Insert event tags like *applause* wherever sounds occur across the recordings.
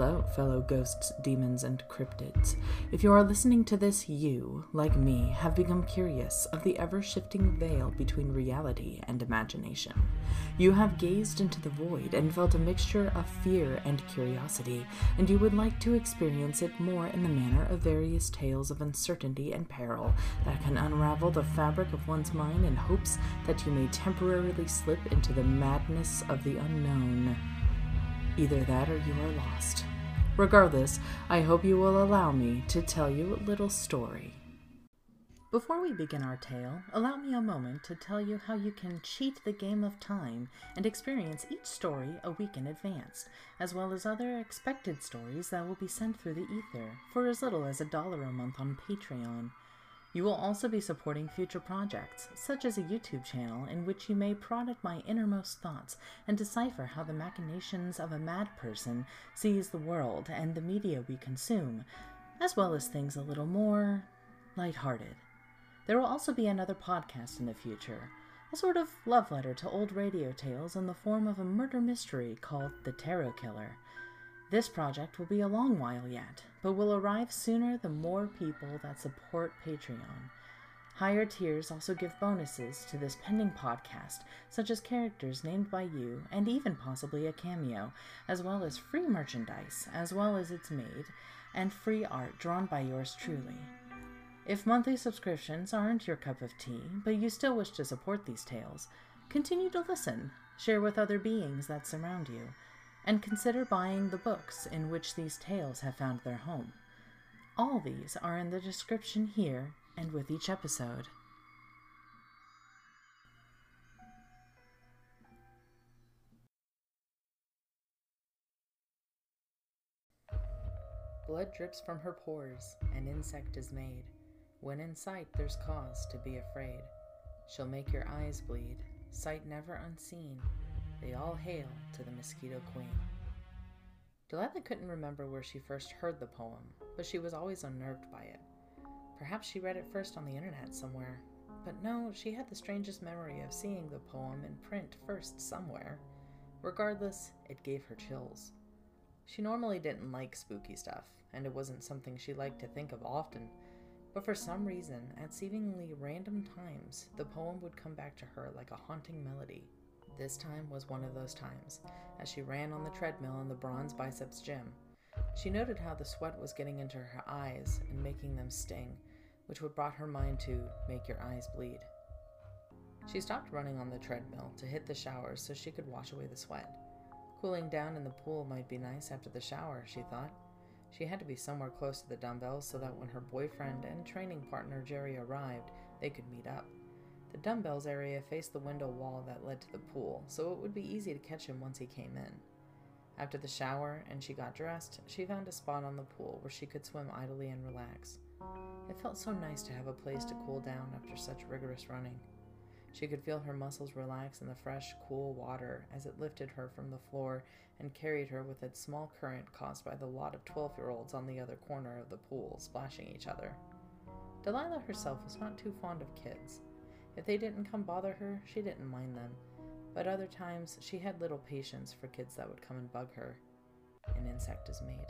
Hello, fellow ghosts, demons, and cryptids. If you are listening to this, you, like me, have become curious of the ever shifting veil between reality and imagination. You have gazed into the void and felt a mixture of fear and curiosity, and you would like to experience it more in the manner of various tales of uncertainty and peril that can unravel the fabric of one's mind in hopes that you may temporarily slip into the madness of the unknown. Either that or you are lost. Regardless, I hope you will allow me to tell you a little story. Before we begin our tale, allow me a moment to tell you how you can cheat the game of time and experience each story a week in advance, as well as other expected stories that will be sent through the ether for as little as a dollar a month on Patreon. You will also be supporting future projects, such as a YouTube channel in which you may prod at my innermost thoughts and decipher how the machinations of a mad person sees the world and the media we consume, as well as things a little more lighthearted. There will also be another podcast in the future, a sort of love letter to old radio tales in the form of a murder mystery called The Tarot Killer. This project will be a long while yet, but will arrive sooner the more people that support Patreon. Higher tiers also give bonuses to this pending podcast, such as characters named by you and even possibly a cameo, as well as free merchandise, as well as it's made, and free art drawn by yours truly. If monthly subscriptions aren't your cup of tea, but you still wish to support these tales, continue to listen, share with other beings that surround you and consider buying the books in which these tales have found their home. All these are in the description here and with each episode. Blood drips from her pores, an insect is made. When in sight, there's cause to be afraid. She'll make your eyes bleed, sight never unseen, they all hail to the Mosquito Queen. Delilah couldn't remember where she first heard the poem, but she was always unnerved by it. Perhaps she read it first on the internet somewhere, but no, she had the strangest memory of seeing the poem in print first somewhere. Regardless, it gave her chills. She normally didn't like spooky stuff, and it wasn't something she liked to think of often, but for some reason, at seemingly random times, the poem would come back to her like a haunting melody. This time was one of those times, as she ran on the treadmill in the bronze biceps gym. She noted how the sweat was getting into her eyes and making them sting, which would brought her mind to make your eyes bleed. She stopped running on the treadmill to hit the shower so she could wash away the sweat. Cooling down in the pool might be nice after the shower, she thought. She had to be somewhere close to the dumbbells so that when her boyfriend and training partner Jerry arrived, they could meet up. The dumbbells area faced the window wall that led to the pool, so it would be easy to catch him once he came in. After the shower and she got dressed, she found a spot on the pool where she could swim idly and relax. It felt so nice to have a place to cool down after such rigorous running. She could feel her muscles relax in the fresh, cool water as it lifted her from the floor and carried her with its small current caused by the lot of 12 year olds on the other corner of the pool splashing each other. Delilah herself was not too fond of kids. If they didn't come bother her, she didn't mind them. But other times, she had little patience for kids that would come and bug her. An insect is made.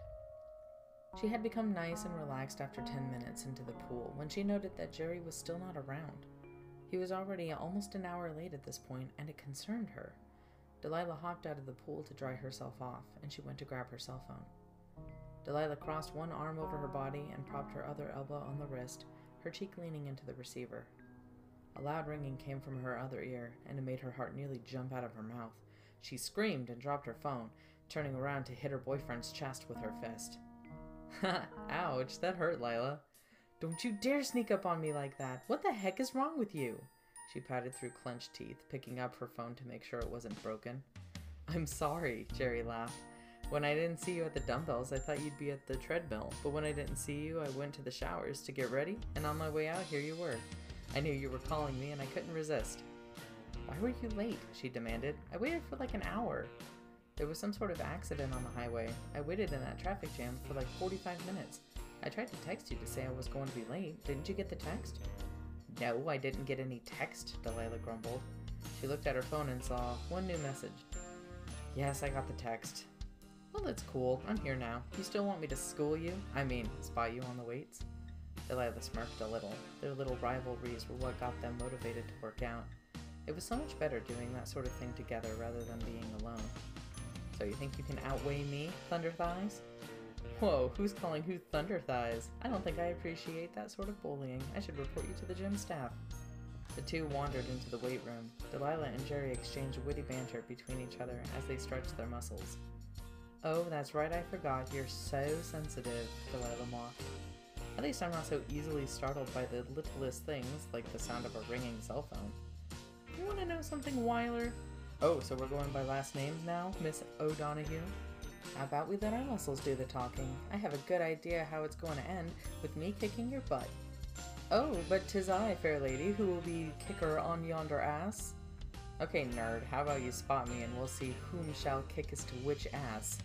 She had become nice and relaxed after 10 minutes into the pool when she noted that Jerry was still not around. He was already almost an hour late at this point, and it concerned her. Delilah hopped out of the pool to dry herself off, and she went to grab her cell phone. Delilah crossed one arm over her body and propped her other elbow on the wrist, her cheek leaning into the receiver. A loud ringing came from her other ear, and it made her heart nearly jump out of her mouth. She screamed and dropped her phone, turning around to hit her boyfriend's chest with her fist. Ha! *laughs* Ouch, that hurt, Lila. Don't you dare sneak up on me like that. What the heck is wrong with you? She patted through clenched teeth, picking up her phone to make sure it wasn't broken. I'm sorry, Jerry laughed. When I didn't see you at the dumbbells, I thought you'd be at the treadmill, but when I didn't see you, I went to the showers to get ready, and on my way out, here you were. I knew you were calling me and I couldn't resist. Why were you late? she demanded. I waited for like an hour. There was some sort of accident on the highway. I waited in that traffic jam for like 45 minutes. I tried to text you to say I was going to be late. Didn't you get the text? No, I didn't get any text, Delilah grumbled. She looked at her phone and saw one new message. Yes, I got the text. Well, that's cool. I'm here now. You still want me to school you? I mean, spy you on the weights? Delilah smirked a little. Their little rivalries were what got them motivated to work out. It was so much better doing that sort of thing together rather than being alone. So you think you can outweigh me, Thunder Thighs? Whoa, who's calling who Thunder Thighs? I don't think I appreciate that sort of bullying. I should report you to the gym staff. The two wandered into the weight room. Delilah and Jerry exchanged a witty banter between each other as they stretched their muscles. Oh, that's right, I forgot. You're so sensitive, Delilah mocked. At least I'm not so easily startled by the littlest things, like the sound of a ringing cell phone. You want to know something, Weiler? Oh, so we're going by last names now, Miss O'Donoghue? How about we let our muscles do the talking? I have a good idea how it's going to end, with me kicking your butt. Oh, but 'tis I, fair lady, who will be kicker on yonder ass. Okay, nerd, how about you spot me and we'll see whom shall kick us to which ass.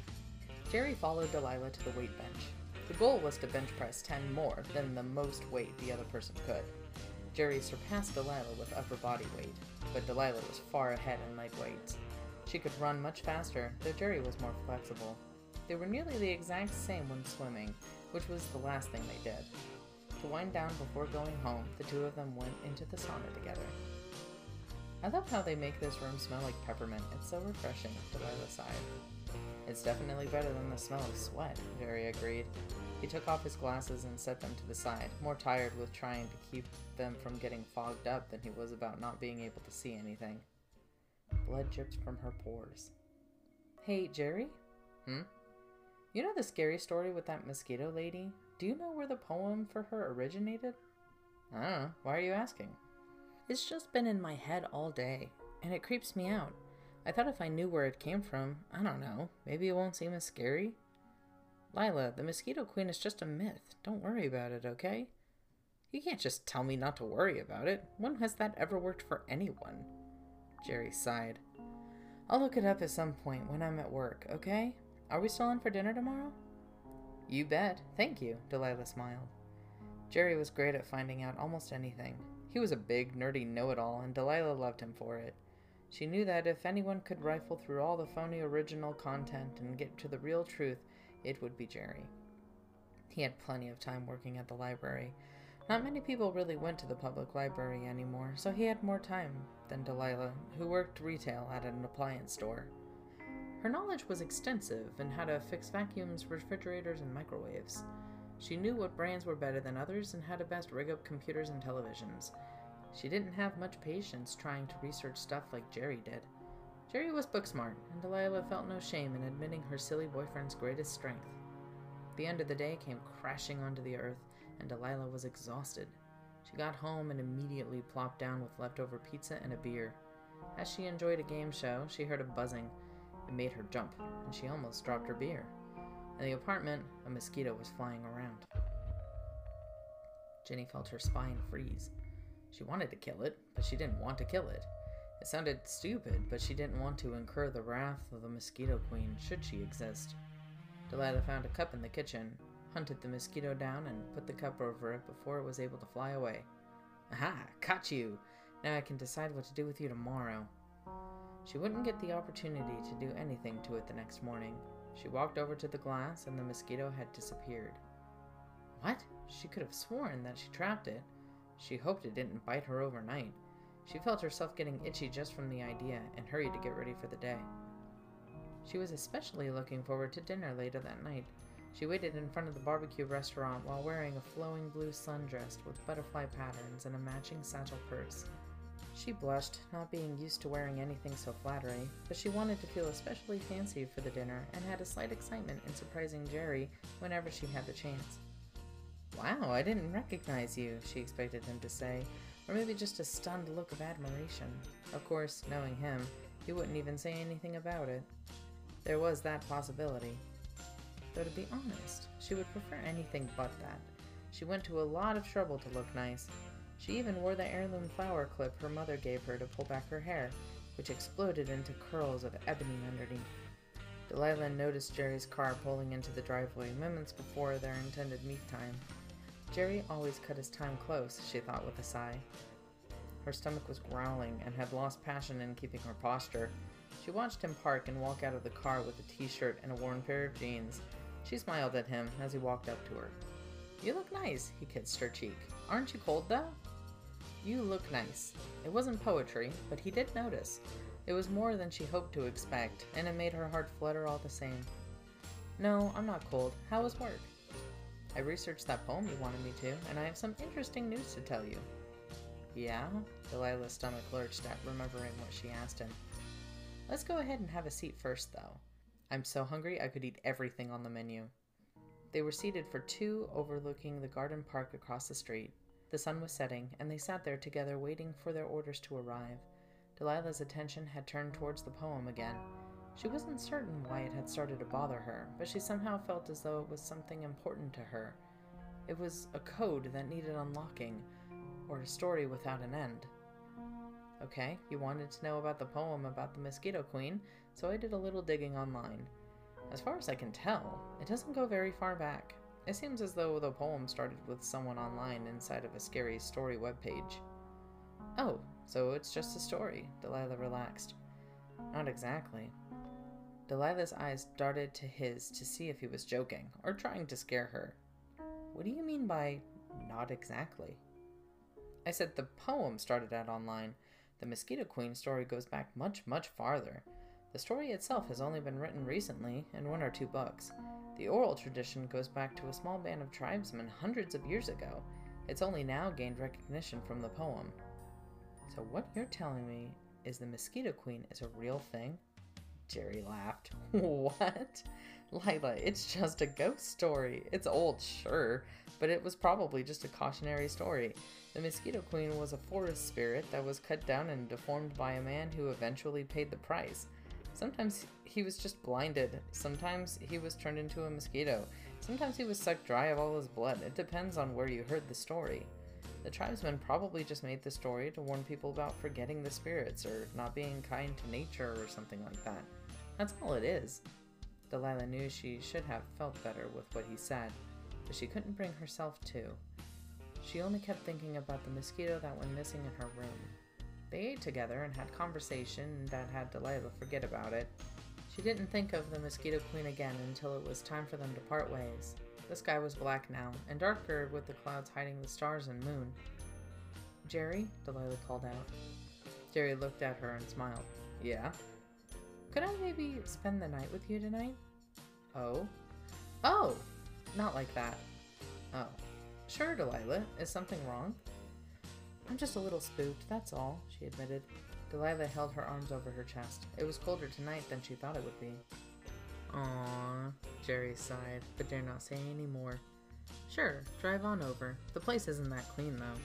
Jerry followed Delilah to the weight bench. The goal was to bench press 10 more than the most weight the other person could. Jerry surpassed Delilah with upper body weight, but Delilah was far ahead in leg weights. She could run much faster, though Jerry was more flexible. They were nearly the exact same when swimming, which was the last thing they did. To wind down before going home, the two of them went into the sauna together. I love how they make this room smell like peppermint. It's so refreshing, Delilah sighed. It's definitely better than the smell of sweat, Jerry agreed. He took off his glasses and set them to the side, more tired with trying to keep them from getting fogged up than he was about not being able to see anything. Blood dripped from her pores. Hey, Jerry? Hmm? You know the scary story with that mosquito lady? Do you know where the poem for her originated? I don't know. Why are you asking? It's just been in my head all day, and it creeps me out. I thought if I knew where it came from, I don't know, maybe it won't seem as scary. Lila, the Mosquito Queen is just a myth. Don't worry about it, okay? You can't just tell me not to worry about it. When has that ever worked for anyone? Jerry sighed. I'll look it up at some point when I'm at work, okay? Are we still on for dinner tomorrow? You bet. Thank you, Delilah smiled. Jerry was great at finding out almost anything. He was a big, nerdy know it all, and Delilah loved him for it. She knew that if anyone could rifle through all the phony original content and get to the real truth, it would be Jerry. He had plenty of time working at the library. Not many people really went to the public library anymore, so he had more time than Delilah, who worked retail at an appliance store. Her knowledge was extensive and how to fix vacuums, refrigerators, and microwaves. She knew what brands were better than others and how to best rig up computers and televisions. She didn't have much patience trying to research stuff like Jerry did. Jerry was book smart, and Delilah felt no shame in admitting her silly boyfriend's greatest strength. The end of the day came crashing onto the earth, and Delilah was exhausted. She got home and immediately plopped down with leftover pizza and a beer. As she enjoyed a game show, she heard a buzzing. It made her jump, and she almost dropped her beer. In the apartment, a mosquito was flying around. Jenny felt her spine freeze. She wanted to kill it, but she didn't want to kill it. It sounded stupid, but she didn't want to incur the wrath of the Mosquito Queen should she exist. Delilah found a cup in the kitchen, hunted the mosquito down, and put the cup over it before it was able to fly away. Aha! Caught you! Now I can decide what to do with you tomorrow. She wouldn't get the opportunity to do anything to it the next morning. She walked over to the glass, and the mosquito had disappeared. What? She could have sworn that she trapped it. She hoped it didn't bite her overnight. She felt herself getting itchy just from the idea and hurried to get ready for the day. She was especially looking forward to dinner later that night. She waited in front of the barbecue restaurant while wearing a flowing blue sundress with butterfly patterns and a matching satchel purse. She blushed, not being used to wearing anything so flattering, but she wanted to feel especially fancy for the dinner and had a slight excitement in surprising Jerry whenever she had the chance. Wow, I didn't recognize you, she expected him to say, or maybe just a stunned look of admiration. Of course, knowing him, he wouldn't even say anything about it. There was that possibility. Though to be honest, she would prefer anything but that. She went to a lot of trouble to look nice. She even wore the heirloom flower clip her mother gave her to pull back her hair, which exploded into curls of ebony underneath. Delilah noticed Jerry's car pulling into the driveway moments before their intended meet time. Jerry always cut his time close, she thought with a sigh. Her stomach was growling and had lost passion in keeping her posture. She watched him park and walk out of the car with a t shirt and a worn pair of jeans. She smiled at him as he walked up to her. You look nice, he kissed her cheek. Aren't you cold though? You look nice. It wasn't poetry, but he did notice. It was more than she hoped to expect, and it made her heart flutter all the same. No, I'm not cold. How was work? I researched that poem you wanted me to, and I have some interesting news to tell you. Yeah? Delilah's stomach lurched at remembering what she asked him. Let's go ahead and have a seat first, though. I'm so hungry I could eat everything on the menu. They were seated for two overlooking the garden park across the street. The sun was setting, and they sat there together waiting for their orders to arrive. Delilah's attention had turned towards the poem again. She wasn't certain why it had started to bother her, but she somehow felt as though it was something important to her. It was a code that needed unlocking, or a story without an end. Okay, you wanted to know about the poem about the Mosquito Queen, so I did a little digging online. As far as I can tell, it doesn't go very far back. It seems as though the poem started with someone online inside of a scary story webpage. Oh, so it's just a story, Delilah relaxed. Not exactly. Delilah's eyes darted to his to see if he was joking or trying to scare her. What do you mean by not exactly? I said the poem started out online. The Mosquito Queen story goes back much, much farther. The story itself has only been written recently in one or two books. The oral tradition goes back to a small band of tribesmen hundreds of years ago. It's only now gained recognition from the poem. So what you're telling me is the Mosquito Queen is a real thing? Jerry laughed. *laughs* what? Lila, it's just a ghost story. It's old, sure, but it was probably just a cautionary story. The Mosquito Queen was a forest spirit that was cut down and deformed by a man who eventually paid the price. Sometimes he was just blinded, sometimes he was turned into a mosquito, sometimes he was sucked dry of all his blood. It depends on where you heard the story. The tribesmen probably just made the story to warn people about forgetting the spirits or not being kind to nature or something like that. That's all it is. Delilah knew she should have felt better with what he said, but she couldn't bring herself to. She only kept thinking about the mosquito that went missing in her room. They ate together and had conversation that had Delilah forget about it. She didn't think of the Mosquito Queen again until it was time for them to part ways. The sky was black now, and darker with the clouds hiding the stars and moon. Jerry? Delilah called out. Jerry looked at her and smiled. Yeah? Could I maybe spend the night with you tonight? Oh? Oh! Not like that. Oh. Sure, Delilah. Is something wrong? I'm just a little spooked, that's all, she admitted. Delilah held her arms over her chest. It was colder tonight than she thought it would be. Aww, Jerry sighed, but dared not say any more. Sure, drive on over. The place isn't that clean, though.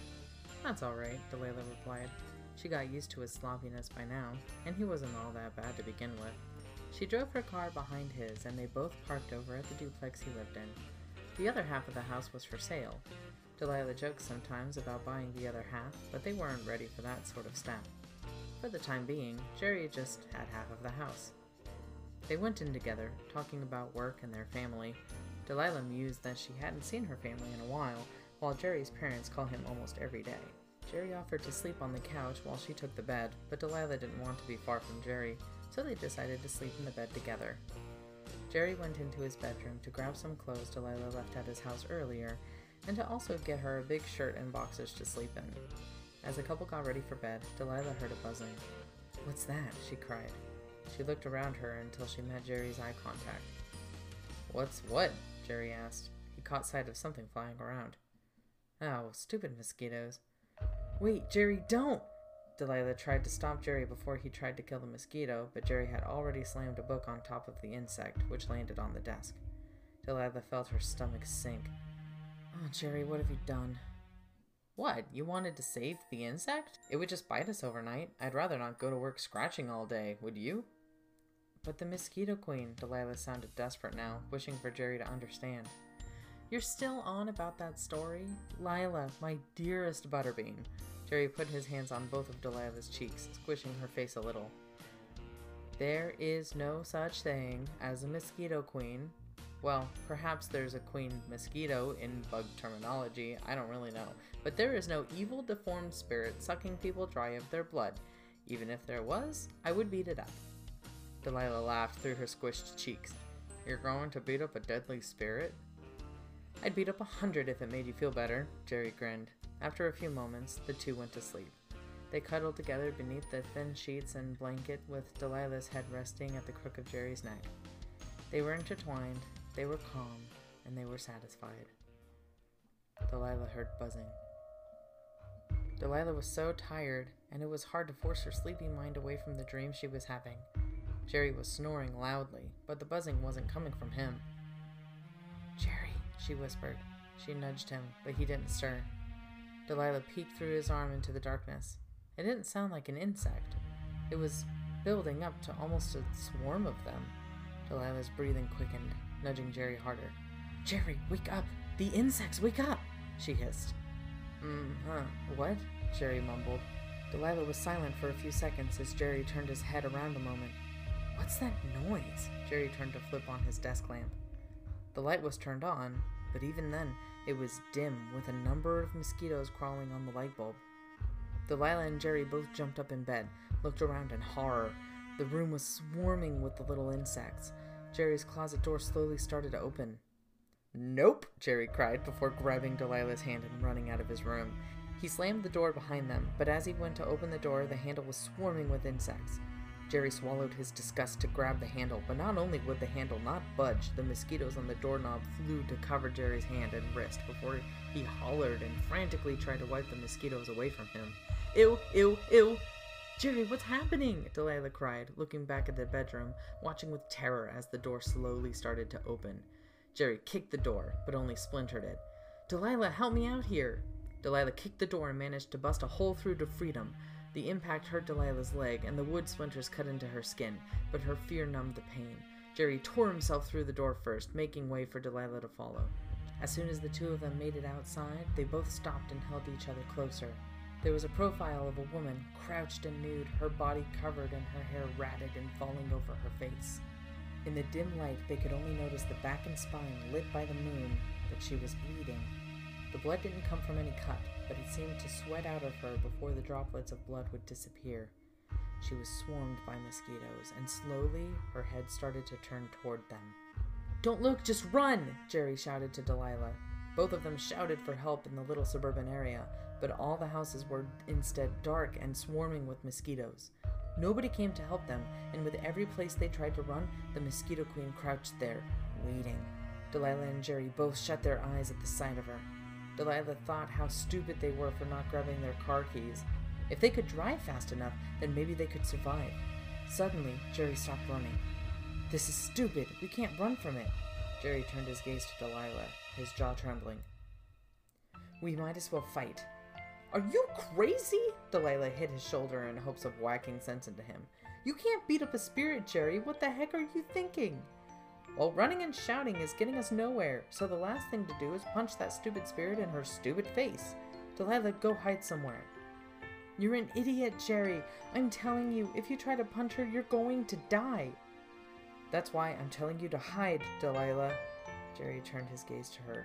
That's all right, Delilah replied. She got used to his sloppiness by now, and he wasn't all that bad to begin with. She drove her car behind his, and they both parked over at the duplex he lived in. The other half of the house was for sale. Delilah joked sometimes about buying the other half, but they weren't ready for that sort of step. For the time being, Jerry just had half of the house. They went in together, talking about work and their family. Delilah mused that she hadn't seen her family in a while, while Jerry's parents call him almost every day. Jerry offered to sleep on the couch while she took the bed, but Delilah didn't want to be far from Jerry, so they decided to sleep in the bed together. Jerry went into his bedroom to grab some clothes Delilah left at his house earlier, and to also get her a big shirt and boxers to sleep in. As the couple got ready for bed, Delilah heard a buzzing. What's that? she cried. She looked around her until she met Jerry's eye contact. What's what? Jerry asked. He caught sight of something flying around. Oh, stupid mosquitoes. Wait, Jerry, don't! Delilah tried to stop Jerry before he tried to kill the mosquito, but Jerry had already slammed a book on top of the insect, which landed on the desk. Delilah felt her stomach sink. Oh, Jerry, what have you done? What? You wanted to save the insect? It would just bite us overnight. I'd rather not go to work scratching all day, would you? But the Mosquito Queen, Delilah sounded desperate now, wishing for Jerry to understand. You're still on about that story? Lila, my dearest Butterbean. Jerry put his hands on both of Delilah's cheeks, squishing her face a little. There is no such thing as a mosquito queen. Well, perhaps there's a queen mosquito in bug terminology, I don't really know. But there is no evil, deformed spirit sucking people dry of their blood. Even if there was, I would beat it up. Delilah laughed through her squished cheeks. You're going to beat up a deadly spirit? I'd beat up a hundred if it made you feel better, Jerry grinned. After a few moments, the two went to sleep. They cuddled together beneath the thin sheets and blanket, with Delilah's head resting at the crook of Jerry's neck. They were intertwined, they were calm, and they were satisfied. Delilah heard buzzing. Delilah was so tired, and it was hard to force her sleepy mind away from the dream she was having. Jerry was snoring loudly, but the buzzing wasn't coming from him. Jerry, she whispered. She nudged him, but he didn't stir. Delilah peeked through his arm into the darkness. It didn't sound like an insect. It was building up to almost a swarm of them. Delilah's breathing quickened, nudging Jerry harder. Jerry, wake up! The insects, wake up! She hissed. Mm huh. What? Jerry mumbled. Delilah was silent for a few seconds as Jerry turned his head around a moment. What's that noise? Jerry turned to flip on his desk lamp. The light was turned on, but even then, it was dim with a number of mosquitoes crawling on the light bulb. Delilah and Jerry both jumped up in bed, looked around in horror. The room was swarming with the little insects. Jerry's closet door slowly started to open. Nope, Jerry cried before grabbing Delilah's hand and running out of his room. He slammed the door behind them, but as he went to open the door, the handle was swarming with insects. Jerry swallowed his disgust to grab the handle, but not only would the handle not budge, the mosquitoes on the doorknob flew to cover Jerry's hand and wrist before he hollered and frantically tried to wipe the mosquitoes away from him. Ew, ew, ew! Jerry, what's happening? Delilah cried, looking back at the bedroom, watching with terror as the door slowly started to open. Jerry kicked the door, but only splintered it. Delilah, help me out here! Delilah kicked the door and managed to bust a hole through to freedom. The impact hurt Delilah's leg, and the wood splinters cut into her skin, but her fear numbed the pain. Jerry tore himself through the door first, making way for Delilah to follow. As soon as the two of them made it outside, they both stopped and held each other closer. There was a profile of a woman, crouched and nude, her body covered and her hair ratted and falling over her face. In the dim light, they could only notice the back and spine lit by the moon, but she was bleeding. The blood didn't come from any cut, but it seemed to sweat out of her before the droplets of blood would disappear. She was swarmed by mosquitoes, and slowly her head started to turn toward them. Don't look, just run! Jerry shouted to Delilah. Both of them shouted for help in the little suburban area, but all the houses were instead dark and swarming with mosquitoes. Nobody came to help them, and with every place they tried to run, the Mosquito Queen crouched there, waiting. Delilah and Jerry both shut their eyes at the sight of her. Delilah thought how stupid they were for not grabbing their car keys. If they could drive fast enough, then maybe they could survive. Suddenly, Jerry stopped running. This is stupid. We can't run from it. Jerry turned his gaze to Delilah, his jaw trembling. We might as well fight. Are you crazy? Delilah hit his shoulder in hopes of whacking sense into him. You can't beat up a spirit, Jerry. What the heck are you thinking? Well, running and shouting is getting us nowhere, so the last thing to do is punch that stupid spirit in her stupid face. Delilah, go hide somewhere. You're an idiot, Jerry. I'm telling you, if you try to punch her, you're going to die. That's why I'm telling you to hide, Delilah. Jerry turned his gaze to her.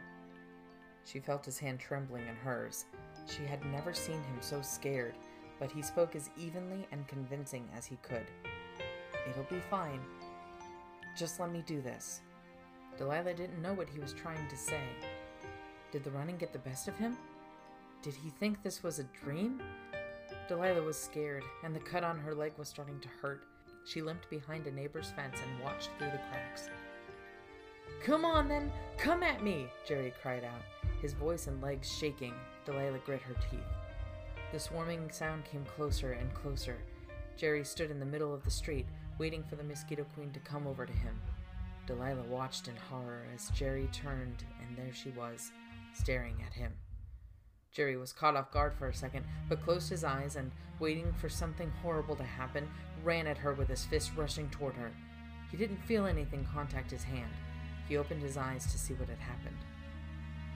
She felt his hand trembling in hers. She had never seen him so scared, but he spoke as evenly and convincing as he could. It'll be fine. Just let me do this. Delilah didn't know what he was trying to say. Did the running get the best of him? Did he think this was a dream? Delilah was scared, and the cut on her leg was starting to hurt. She limped behind a neighbor's fence and watched through the cracks. Come on then, come at me, Jerry cried out, his voice and legs shaking. Delilah grit her teeth. The swarming sound came closer and closer. Jerry stood in the middle of the street, waiting for the Mosquito Queen to come over to him. Delilah watched in horror as Jerry turned, and there she was, staring at him. Jerry was caught off guard for a second, but closed his eyes and, waiting for something horrible to happen, ran at her with his fist rushing toward her. He didn't feel anything contact his hand. He opened his eyes to see what had happened.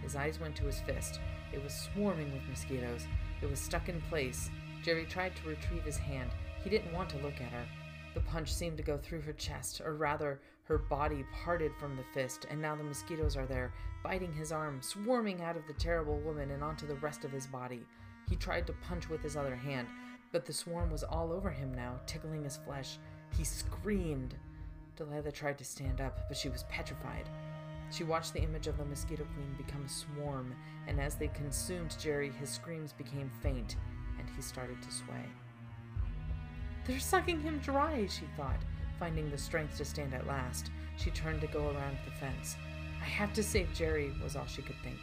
His eyes went to his fist. It was swarming with mosquitoes. It was stuck in place. Jerry tried to retrieve his hand. He didn't want to look at her. The punch seemed to go through her chest, or rather, her body parted from the fist, and now the mosquitoes are there, biting his arm, swarming out of the terrible woman and onto the rest of his body. He tried to punch with his other hand, but the swarm was all over him now, tickling his flesh. He screamed. Delilah tried to stand up, but she was petrified. She watched the image of the Mosquito Queen become a swarm, and as they consumed Jerry, his screams became faint, and he started to sway. They're sucking him dry, she thought, finding the strength to stand at last. She turned to go around the fence. I have to save Jerry, was all she could think.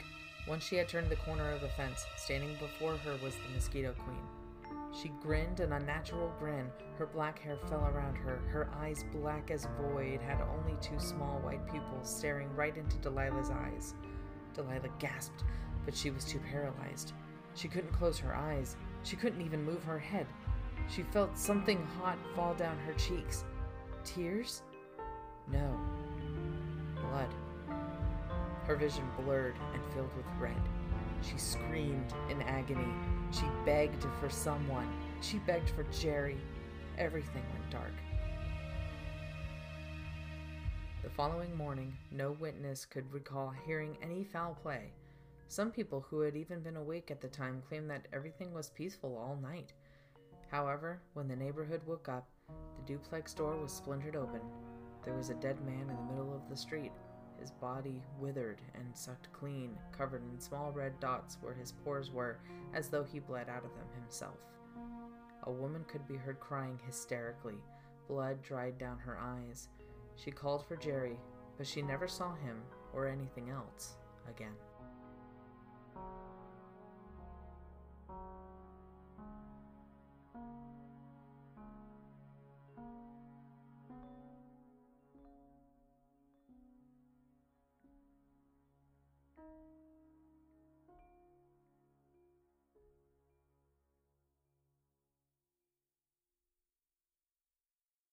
Once she had turned the corner of the fence, standing before her was the Mosquito Queen. She grinned an unnatural grin. Her black hair fell around her. Her eyes, black as void, had only two small white pupils staring right into Delilah's eyes. Delilah gasped, but she was too paralyzed. She couldn't close her eyes. She couldn't even move her head. She felt something hot fall down her cheeks. Tears? No. Blood. Her vision blurred and filled with red. She screamed in agony. She begged for someone. She begged for Jerry. Everything went dark. The following morning, no witness could recall hearing any foul play. Some people who had even been awake at the time claimed that everything was peaceful all night. However, when the neighborhood woke up, the duplex door was splintered open. There was a dead man in the middle of the street, his body withered and sucked clean, covered in small red dots where his pores were, as though he bled out of them himself. A woman could be heard crying hysterically. Blood dried down her eyes. She called for Jerry, but she never saw him or anything else again.